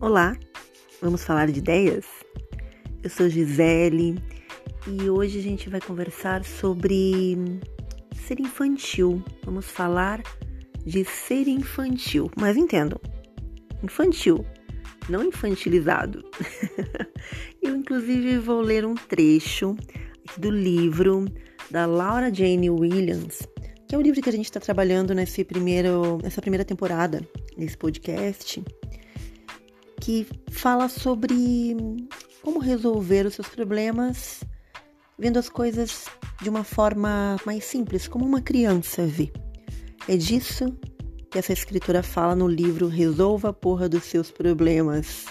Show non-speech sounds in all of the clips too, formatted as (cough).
Olá, vamos falar de ideias? Eu sou Gisele e hoje a gente vai conversar sobre ser infantil. Vamos falar de ser infantil, mas entendam, infantil, não infantilizado. (laughs) Eu, inclusive, vou ler um trecho do livro da Laura Jane Williams, que é o livro que a gente está trabalhando nesse primeiro, nessa primeira temporada desse podcast que fala sobre como resolver os seus problemas vendo as coisas de uma forma mais simples, como uma criança vê. É disso que essa escritora fala no livro Resolva a porra dos seus problemas.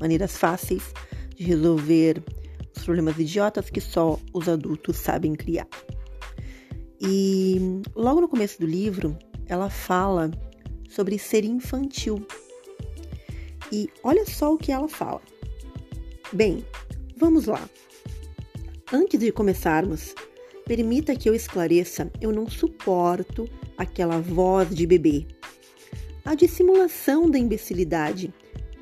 Maneiras fáceis de resolver os problemas idiotas que só os adultos sabem criar. E logo no começo do livro, ela fala sobre ser infantil e olha só o que ela fala. Bem, vamos lá. Antes de começarmos, permita que eu esclareça: eu não suporto aquela voz de bebê. A dissimulação da imbecilidade,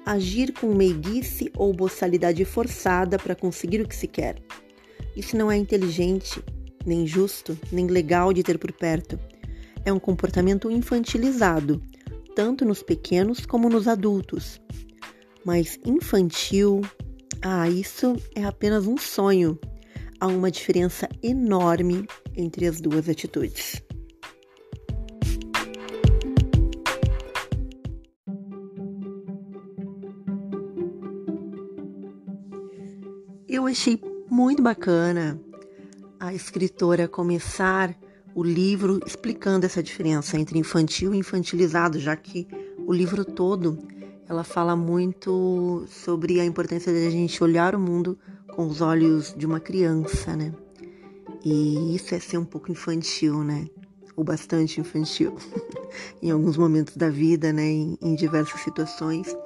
agir com meiguice ou boçalidade forçada para conseguir o que se quer. Isso não é inteligente, nem justo, nem legal de ter por perto. É um comportamento infantilizado, tanto nos pequenos como nos adultos. Mas infantil, ah, isso é apenas um sonho. Há uma diferença enorme entre as duas atitudes. Eu achei muito bacana a escritora começar o livro explicando essa diferença entre infantil e infantilizado, já que o livro todo ela fala muito sobre a importância de a gente olhar o mundo com os olhos de uma criança, né? E isso é ser um pouco infantil, né? Ou bastante infantil (laughs) em alguns momentos da vida, né? Em, em diversas situações,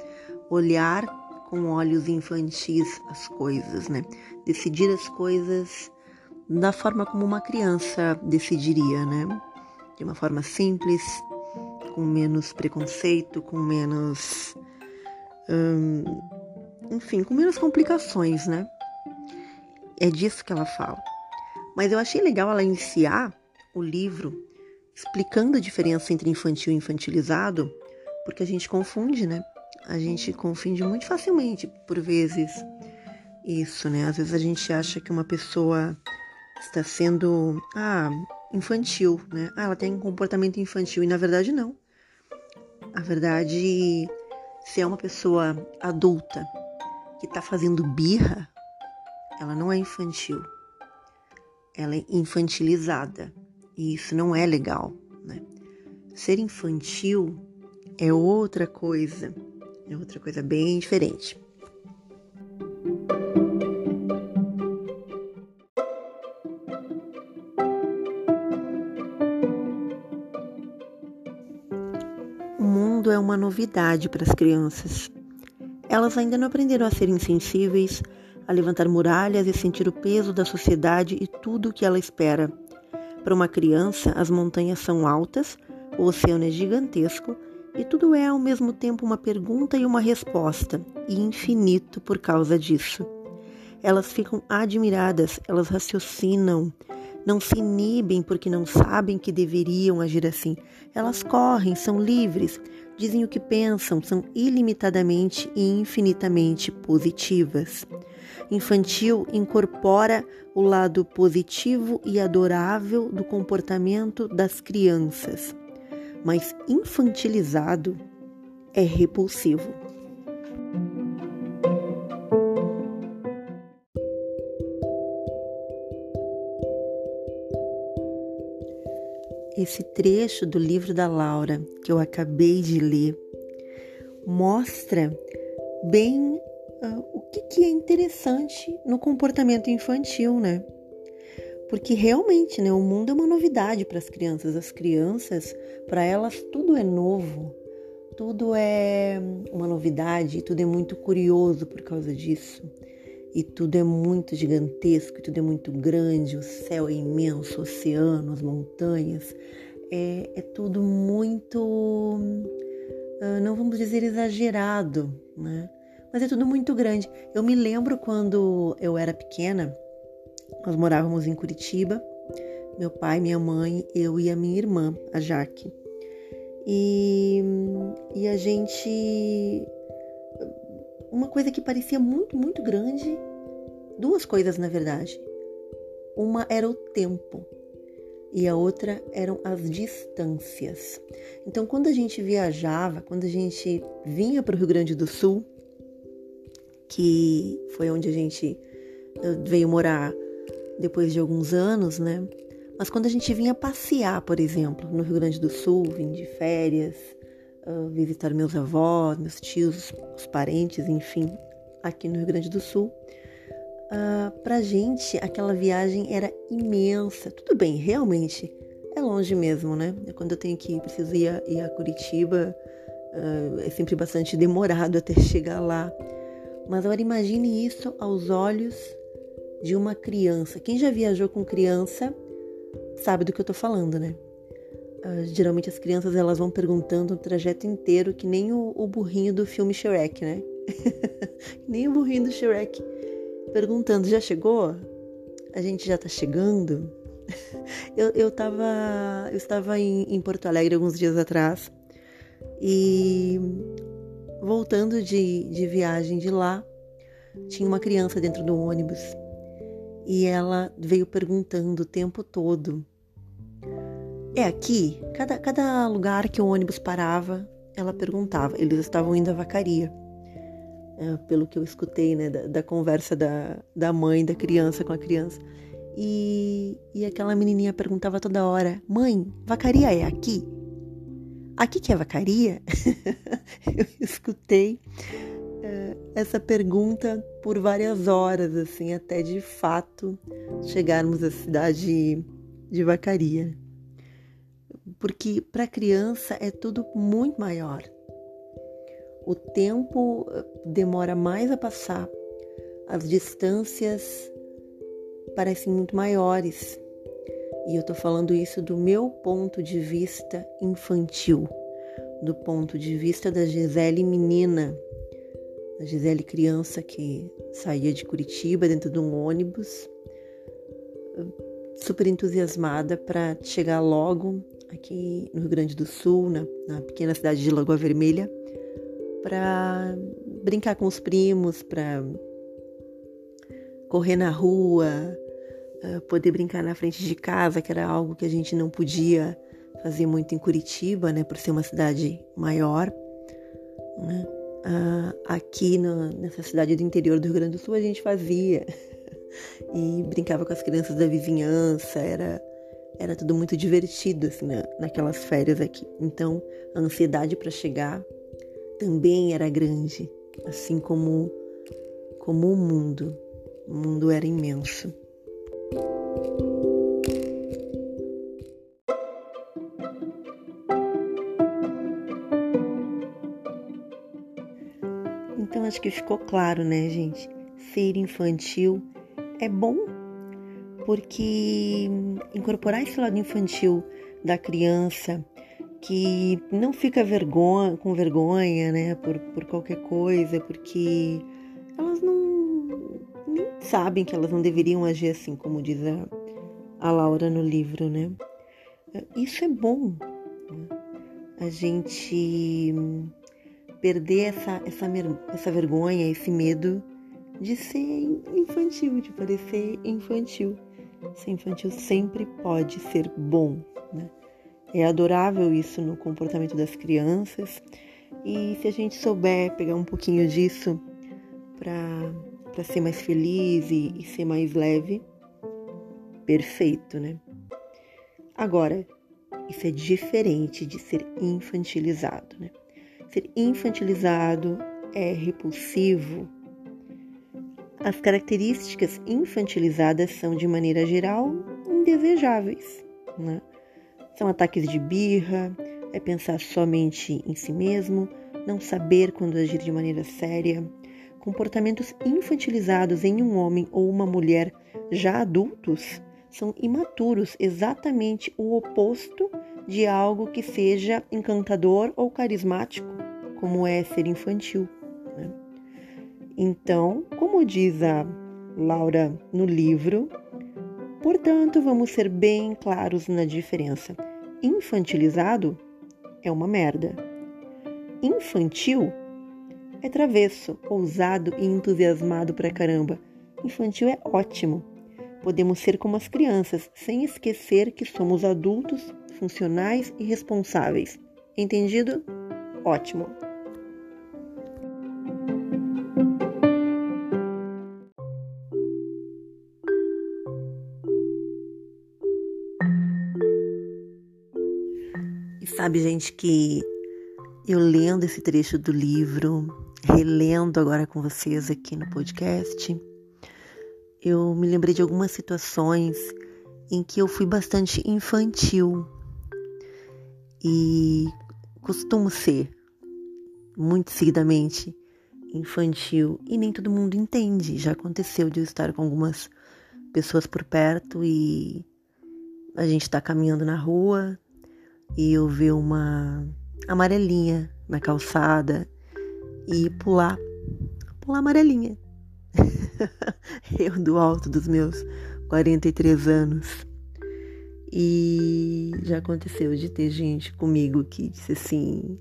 olhar com olhos infantis as coisas, né? Decidir as coisas da forma como uma criança decidiria, né? De uma forma simples, com menos preconceito, com menos. Hum, enfim, com menos complicações, né? É disso que ela fala. Mas eu achei legal ela iniciar o livro explicando a diferença entre infantil e infantilizado, porque a gente confunde, né? A gente confunde muito facilmente, por vezes, isso, né? Às vezes a gente acha que uma pessoa está sendo ah, infantil, né? Ah, ela tem um comportamento infantil e na verdade não. Na verdade, se é uma pessoa adulta que está fazendo birra, ela não é infantil. Ela é infantilizada e isso não é legal, né? Ser infantil é outra coisa, é outra coisa bem diferente. Novidade para as crianças. Elas ainda não aprenderam a ser insensíveis, a levantar muralhas e sentir o peso da sociedade e tudo o que ela espera. Para uma criança, as montanhas são altas, o oceano é gigantesco e tudo é ao mesmo tempo uma pergunta e uma resposta, e infinito por causa disso. Elas ficam admiradas, elas raciocinam, não se inibem porque não sabem que deveriam agir assim. Elas correm, são livres, dizem o que pensam, são ilimitadamente e infinitamente positivas. Infantil incorpora o lado positivo e adorável do comportamento das crianças, mas infantilizado é repulsivo. Esse trecho do livro da Laura que eu acabei de ler mostra bem uh, o que, que é interessante no comportamento infantil, né? Porque realmente, né, o mundo é uma novidade para as crianças. As crianças, para elas, tudo é novo, tudo é uma novidade, tudo é muito curioso por causa disso e tudo é muito gigantesco, tudo é muito grande, o céu é imenso, o oceano, as montanhas, é, é tudo muito uh, não vamos dizer exagerado, né? Mas é tudo muito grande. Eu me lembro quando eu era pequena, nós morávamos em Curitiba, meu pai, minha mãe, eu e a minha irmã, a Jaque. E, e a gente. Uma coisa que parecia muito, muito grande, duas coisas na verdade. Uma era o tempo e a outra eram as distâncias. Então, quando a gente viajava, quando a gente vinha para o Rio Grande do Sul, que foi onde a gente eh, veio morar depois de alguns anos, né? Mas quando a gente vinha passear, por exemplo, no Rio Grande do Sul, vim de férias, visitar meus avós, meus tios, os parentes, enfim, aqui no Rio Grande do Sul, uh, pra gente aquela viagem era imensa. Tudo bem, realmente é longe mesmo, né? Quando eu tenho que preciso ir a, ir a Curitiba, uh, é sempre bastante demorado até (laughs) chegar lá. Mas agora imagine isso aos olhos de uma criança. Quem já viajou com criança sabe do que eu tô falando, né? Uh, geralmente as crianças elas vão perguntando o trajeto inteiro, que nem o, o burrinho do filme Shrek, né? (laughs) nem o burrinho do Shrek. Perguntando, já chegou? A gente já tá chegando? (laughs) eu, eu, tava, eu estava em, em Porto Alegre alguns dias atrás e voltando de, de viagem de lá, tinha uma criança dentro do ônibus e ela veio perguntando o tempo todo: É aqui? Cada, cada lugar que o ônibus parava, ela perguntava. Eles estavam indo à vacaria. É, pelo que eu escutei, né, da, da, conversa da, da mãe da criança com a criança. E, e aquela menininha perguntava toda hora: Mãe, vacaria é aqui? Aqui que é vacaria? (laughs) eu escutei é, essa pergunta por várias horas, assim, até de fato chegarmos à cidade de Vacaria. Porque para criança é tudo muito maior. O tempo eh, demora mais a passar, as distâncias parecem muito maiores. E eu estou falando isso do meu ponto de vista infantil, do ponto de vista da Gisele menina, a Gisele criança que saía de Curitiba dentro de um ônibus, super entusiasmada para chegar logo aqui no Rio Grande do Sul, na, na pequena cidade de Lagoa Vermelha, para brincar com os primos, para correr na rua, poder brincar na frente de casa, que era algo que a gente não podia fazer muito em Curitiba, né, por ser uma cidade maior, né? Uh, aqui no, nessa cidade do interior do Rio Grande do Sul a gente fazia (laughs) e brincava com as crianças da vizinhança, era, era tudo muito divertido assim, na, naquelas férias aqui. Então a ansiedade para chegar também era grande, assim como, como o mundo. O mundo era imenso. acho que ficou claro, né, gente? Ser infantil é bom, porque incorporar esse lado infantil da criança que não fica vergonha, com vergonha, né, por, por qualquer coisa, porque elas não nem sabem que elas não deveriam agir assim, como diz a, a Laura no livro, né? Isso é bom. Né? A gente perder essa, essa, essa vergonha, esse medo de ser infantil, de parecer infantil. Ser infantil sempre pode ser bom, né? É adorável isso no comportamento das crianças e se a gente souber pegar um pouquinho disso para ser mais feliz e, e ser mais leve, perfeito, né? Agora, isso é diferente de ser infantilizado, né? Ser infantilizado é repulsivo. As características infantilizadas são, de maneira geral, indesejáveis. Né? São ataques de birra, é pensar somente em si mesmo, não saber quando agir de maneira séria. Comportamentos infantilizados em um homem ou uma mulher já adultos são imaturos, exatamente o oposto de algo que seja encantador ou carismático. como é ser infantil. Né? Então, como diz a Laura no livro, portanto, vamos ser bem claros na diferença. Infantilizado é uma merda. Infantil é travesso, ousado e entusiasmado pra caramba. Infantil é ótimo. Podemos ser como as crianças, sem esquecer que somos adultos, funcionais e responsáveis. Entendido? Ótimo. Sabe, gente, que eu lendo esse trecho do livro, relendo agora com vocês aqui no podcast, eu me lembrei de algumas situações em que eu fui bastante infantil e costumo ser muito seguidamente infantil e nem todo mundo entende. Já aconteceu de eu estar com algumas pessoas por perto e a gente está caminhando na rua e eu ver uma amarelinha na calçada e pular, pular amarelinha. (laughs) eu do alto dos meus 43 anos. E já aconteceu de ter gente comigo que disse assim: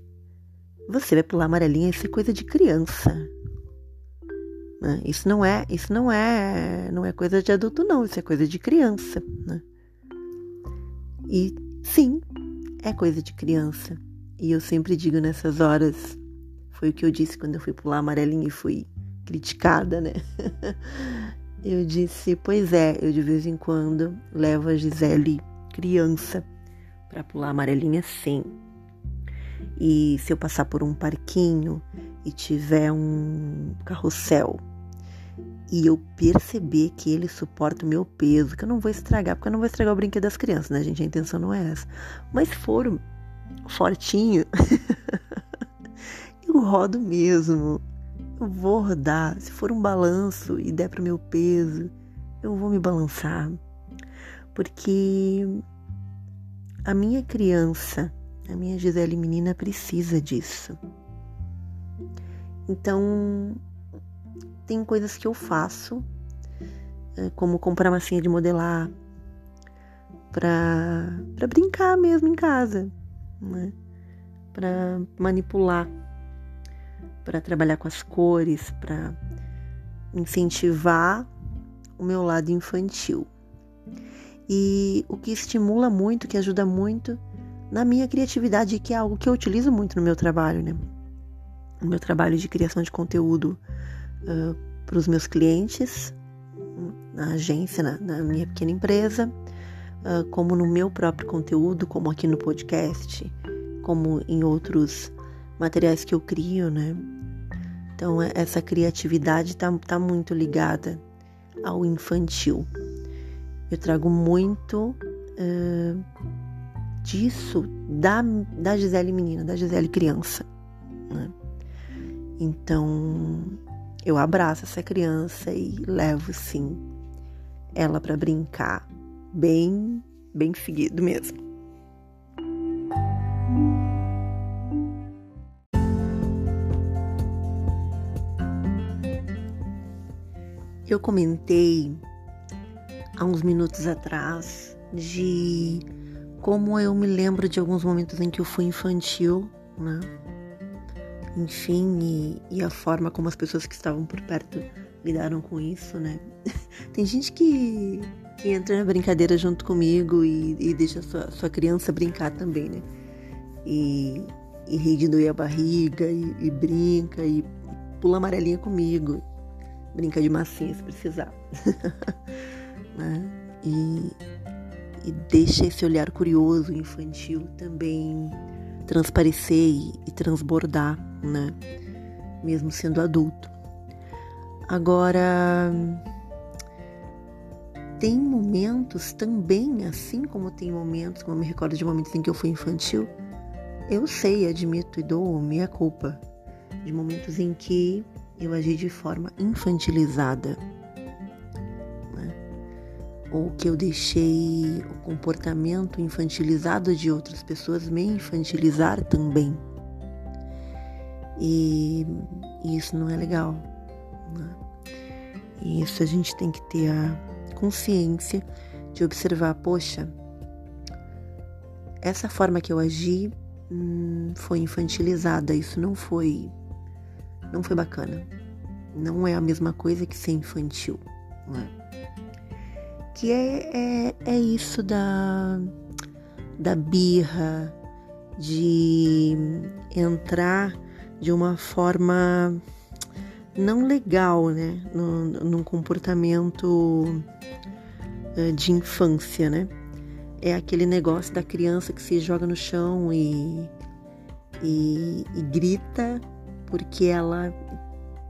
Você vai pular amarelinha, isso é coisa de criança. Né? Isso não é, isso não é, não é coisa de adulto não, isso é coisa de criança, né? E sim, é coisa de criança. E eu sempre digo nessas horas, foi o que eu disse quando eu fui pular amarelinha e fui criticada, né? (laughs) eu disse, pois é, eu de vez em quando levo a Gisele criança para pular amarelinha sim. E se eu passar por um parquinho e tiver um carrossel e eu perceber que ele suporta o meu peso, que eu não vou estragar, porque eu não vou estragar o brinquedo das crianças, né, gente? A intenção não é essa. Mas se for fortinho, (laughs) eu rodo mesmo. Eu vou rodar. Se for um balanço e der para o meu peso, eu vou me balançar. Porque a minha criança, a minha Gisele menina precisa disso. Então, tem coisas que eu faço, é, como comprar massinha de modelar, para brincar mesmo em casa né? para manipular, para trabalhar com as cores, para incentivar o meu lado infantil. E o que estimula muito, que ajuda muito na minha criatividade, que é algo que eu utilizo muito no meu trabalho, né? No meu trabalho de criação de conteúdo uh, para os meus clientes, na agência, na, na minha pequena empresa, uh, como no meu próprio conteúdo, como aqui no podcast, como em outros materiais que eu crio, né? Então, é, essa criatividade está tá muito ligada ao infantil. Eu trago muito uh, disso da, da Gisele menina, da Gisele criança. Né? Então, eu abraço essa criança e levo, sim, ela para brincar bem, bem seguido mesmo. Eu comentei há uns minutos atrás de como eu me lembro de alguns momentos em que eu fui infantil, né? Enfim, e, e a forma como as pessoas que estavam por perto lidaram com isso, né? (laughs) Tem gente que que entra na brincadeira junto comigo e, e deixa sua, sua criança brincar também, né? E, e ri de doer a barriga, e, e brinca, e pula amarelinha comigo. Brinca de massinha se precisar. (laughs) né? e, e deixa esse olhar curioso, infantil também transparecer e, e transbordar, né? Mesmo sendo adulto. Agora tem momentos também, assim como tem momentos, como eu me recordo de momentos em que eu fui infantil, eu sei, admito e dou minha culpa de momentos em que eu agi de forma infantilizada. Né? Ou que eu deixei o comportamento infantilizado de outras pessoas me infantilizar também. E, e isso não é legal. Né? E isso a gente tem que ter a consciência de observar, poxa, essa forma que eu agi hum, foi infantilizada, isso não foi não foi bacana. Não é a mesma coisa que ser infantil. Né? Que é, é, é isso da, da birra, de entrar de uma forma não legal, né? Num, comportamento eh, de infância, né? É aquele negócio da criança que se joga no chão e, e, e grita porque ela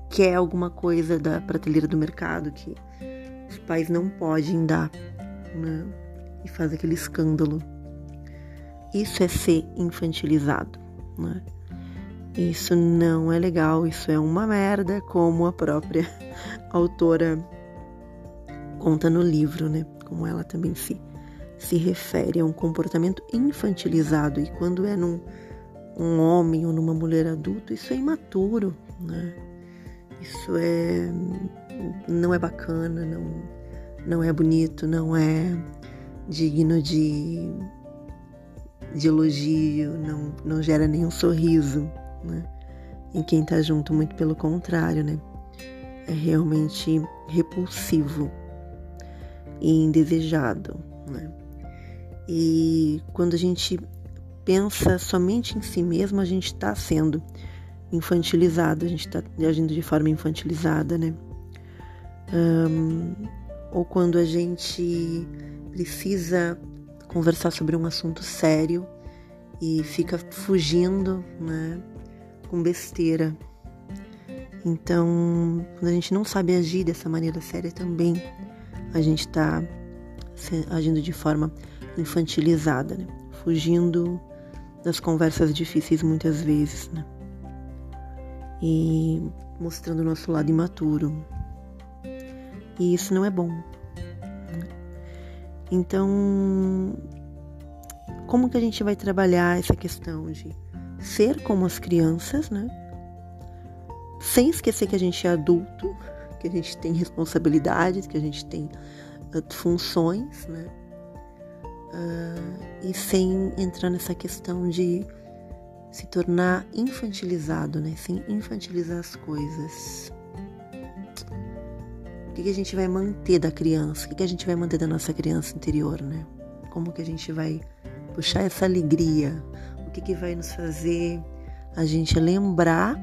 quer alguma coisa da prateleira do mercado que os pais não podem dar, né? E faz aquele escândalo. Isso é ser infantilizado, né? Isso não é legal, isso é uma merda, como a própria (laughs) autora conta no livro, né? Como ela também se, se refere a um comportamento infantilizado. E quando é num um homem ou numa mulher adulta, isso é imaturo, né? Isso é não é bacana, não não é bonito, não é digno de de elogio, não, não gera nenhum sorriso, né? Em quem tá junto, muito pelo contrário, né? É realmente repulsivo e indesejado, né? E quando a gente pensa somente em si mesmo, a gente está sendo infantilizado, a gente está agindo de forma infantilizada, né? Um, ou quando a gente precisa conversar sobre um assunto sério e fica fugindo, né? Com besteira. Então, quando a gente não sabe agir dessa maneira séria também, a gente está agindo de forma infantilizada, né? Fugindo das conversas difíceis muitas vezes, né? E mostrando o nosso lado imaturo. E isso não é bom. Né? Então, como que a gente vai trabalhar essa questão de ser como as crianças, né? Sem esquecer que a gente é adulto, que a gente tem responsabilidades, que a gente tem uh, funções, né? uh, e sem entrar nessa questão de se tornar infantilizado, né? Sem infantilizar as coisas. O que, que a gente vai manter da criança? O que, que a gente vai manter da nossa criança interior, né? Como que a gente vai puxar essa alegria? O que, que vai nos fazer a gente lembrar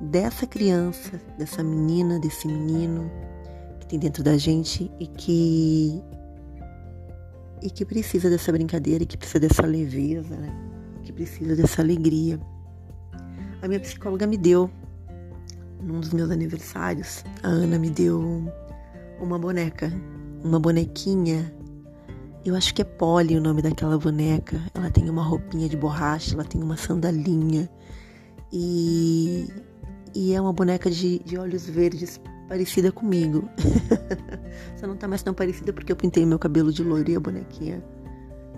dessa criança, dessa menina, desse menino que tem dentro da gente e que e que precisa dessa brincadeira, e que precisa dessa leveza, né? Que precisa dessa alegria. A minha psicóloga me deu, num dos meus aniversários, a Ana me deu uma boneca, uma bonequinha. Eu acho que é Polly o nome daquela boneca. Ela tem uma roupinha de borracha, ela tem uma sandalinha. E, e é uma boneca de, de olhos verdes parecida comigo. (laughs) Só não tá mais tão parecida porque eu pintei meu cabelo de loiro e a bonequinha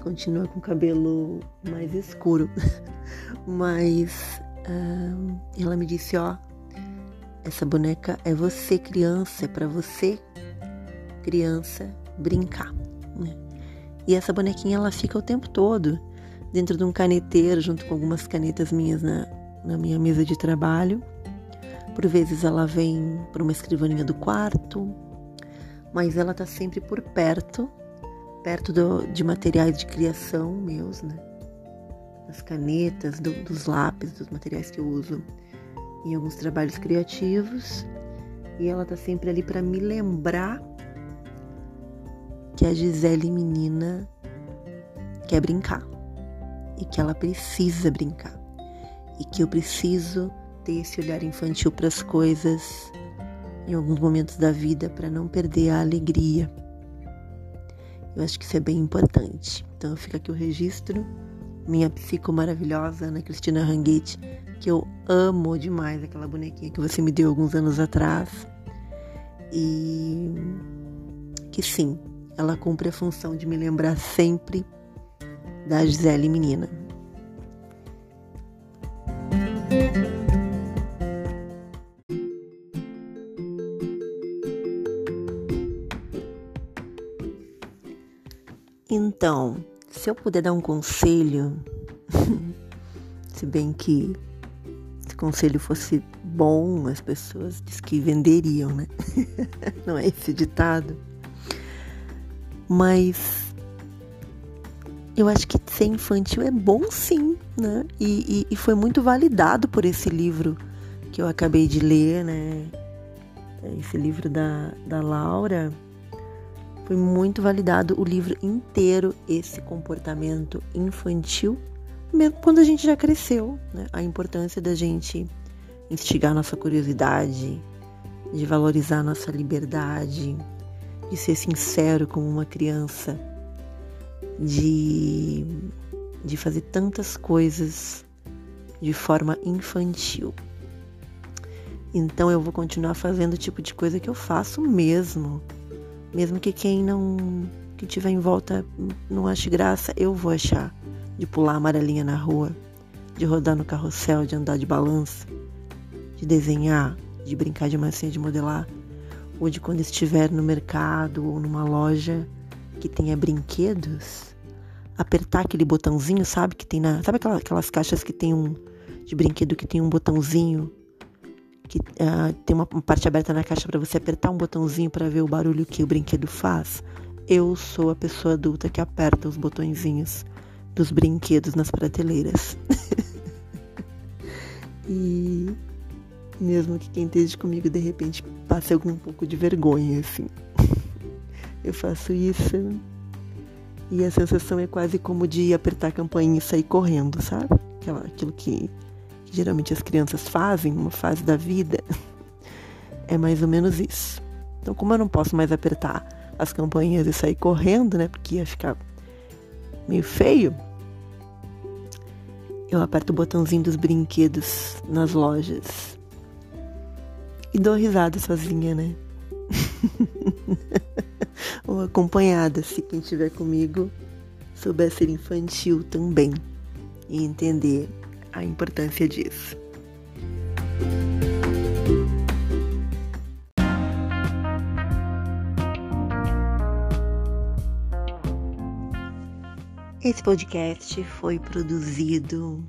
continua com o cabelo mais escuro. (laughs) Mas uh, ela me disse, ó, essa boneca é você criança, é para você criança brincar. Né? E essa bonequinha ela fica o tempo todo dentro de um caneteiro junto com algumas canetas minhas na, na minha mesa de trabalho. Por vezes ela vem para uma escrivaninha do quarto, mas ela está sempre por perto, perto do, de materiais de criação meus, né? Das canetas, do, dos lápis, dos materiais que eu uso em alguns trabalhos criativos. E ela está sempre ali para me lembrar que a Gisele menina quer brincar e que ela precisa brincar e que eu preciso ter esse olhar infantil para as coisas em alguns momentos da vida para não perder a alegria. Eu acho que isso é bem importante. Então fica aqui o registro. Minha psico maravilhosa, Ana Cristina Ranguete, que eu amo demais, aquela bonequinha que você me deu alguns anos atrás. E que sim, ela cumpre a função de me lembrar sempre da Gisele menina. Então, se eu puder dar um conselho, (laughs) se bem que se conselho fosse bom, as pessoas diz que venderiam, né? (laughs) Não é esse ditado? Mas eu acho que ser infantil é bom sim, né? E, e, e, foi muito validado por esse livro que eu acabei de ler, né? Esse livro da, da Laura. Foi muito validado o livro inteiro, esse comportamento infantil, mesmo quando a gente já cresceu, né? A importância da gente instigar nossa curiosidade, de valorizar nossa liberdade, de ser sincero como uma criança, de, de fazer tantas coisas de forma infantil. Então eu vou continuar fazendo o tipo de coisa que eu faço mesmo. Mesmo que quem não que tiver em volta não ache graça, eu vou achar. De pular amarelinha na rua, de rodar no carrossel, de andar de balança, de desenhar, de brincar de massinha de modelar, ou de quando estiver no mercado ou numa loja que tenha brinquedos, apertar aquele botãozinho, sabe que tem na, sabe aquelas, aquelas caixas que tem um de brinquedo que tem um botãozinho que uh, tem uma, parte aberta na caixa para você apertar um botãozinho para ver o barulho que o brinquedo faz. Eu sou a pessoa adulta que aperta os botõezinhos dos brinquedos nas prateleiras. (laughs) e mesmo que quem esteja comigo de repente passe algum pouco de vergonha, assim. (laughs) Eu faço isso e a sensação é quase como de apertar a campainha e sair correndo, sabe? Aquela, aquilo que, que geralmente as crianças fazem numa fase da vida. (laughs) É mais ou menos isso. Então, como eu não posso mais apertar as campainhas e sair correndo, né? Porque ia ficar meio feio. Eu aperto o botãozinho dos brinquedos nas lojas e dou risada sozinha, né? (laughs) Ou acompanhada, se quem estiver comigo souber ser infantil também e entender a importância disso. Esse podcast foi produzido,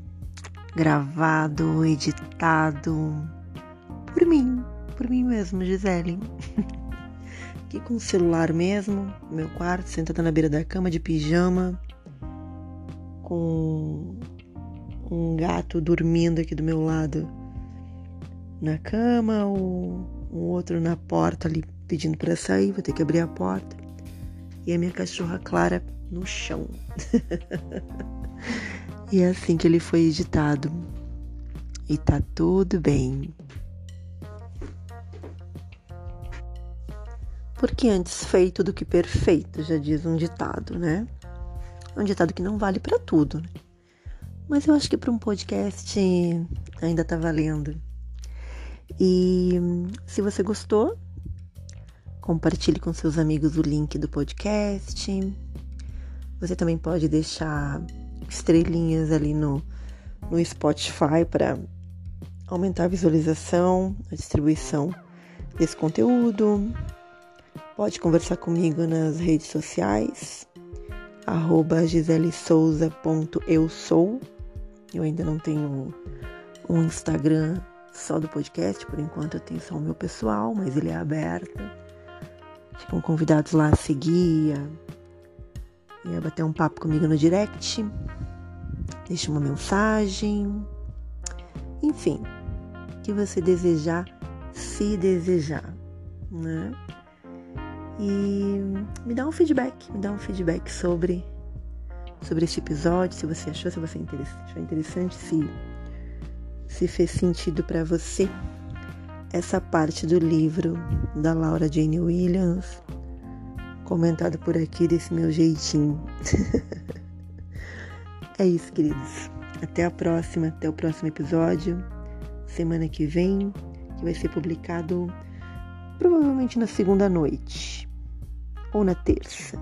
gravado, editado por mim, por mim mesmo, Gisele. Aqui com o celular mesmo, meu quarto, sentada na beira da cama de pijama, com um gato dormindo aqui do meu lado na cama, o outro na porta ali pedindo para sair, vou ter que abrir a porta. E a minha cachorra Clara no chão. (laughs) e é assim que ele foi editado. E tá tudo bem. Porque antes feito do que perfeito, já diz um ditado, né? Um ditado que não vale para tudo, né? Mas eu acho que para um podcast ainda tá valendo. E se você gostou, compartilhe com seus amigos o link do podcast. Você também pode deixar estrelinhas ali no, no Spotify para aumentar a visualização, a distribuição desse conteúdo. Pode conversar comigo nas redes sociais, arroba giselesouza.eusou. Eu ainda não tenho um Instagram só do podcast, por enquanto eu tenho só o meu pessoal, mas ele é aberto. Ficam convidados lá a seguir, a, a bater um papo comigo no direct. Deixe uma mensagem. Enfim, o que você desejar, se desejar, né? E me dá um feedback, me dá um feedback sobre sobre este episódio, se você achou, se você achou interessante, se se fez sentido para você essa parte do livro da Laura Jane Williams, comentado por aqui desse meu jeitinho. (laughs) é isso, queridos. Até a próxima, até o próximo episódio, semana que vem, que vai ser publicado provavelmente na segunda noite ou na terça.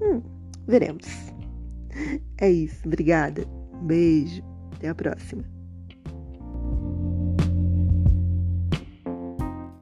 Hum, veremos. É isso. Obrigada. beijo. Até a próxima.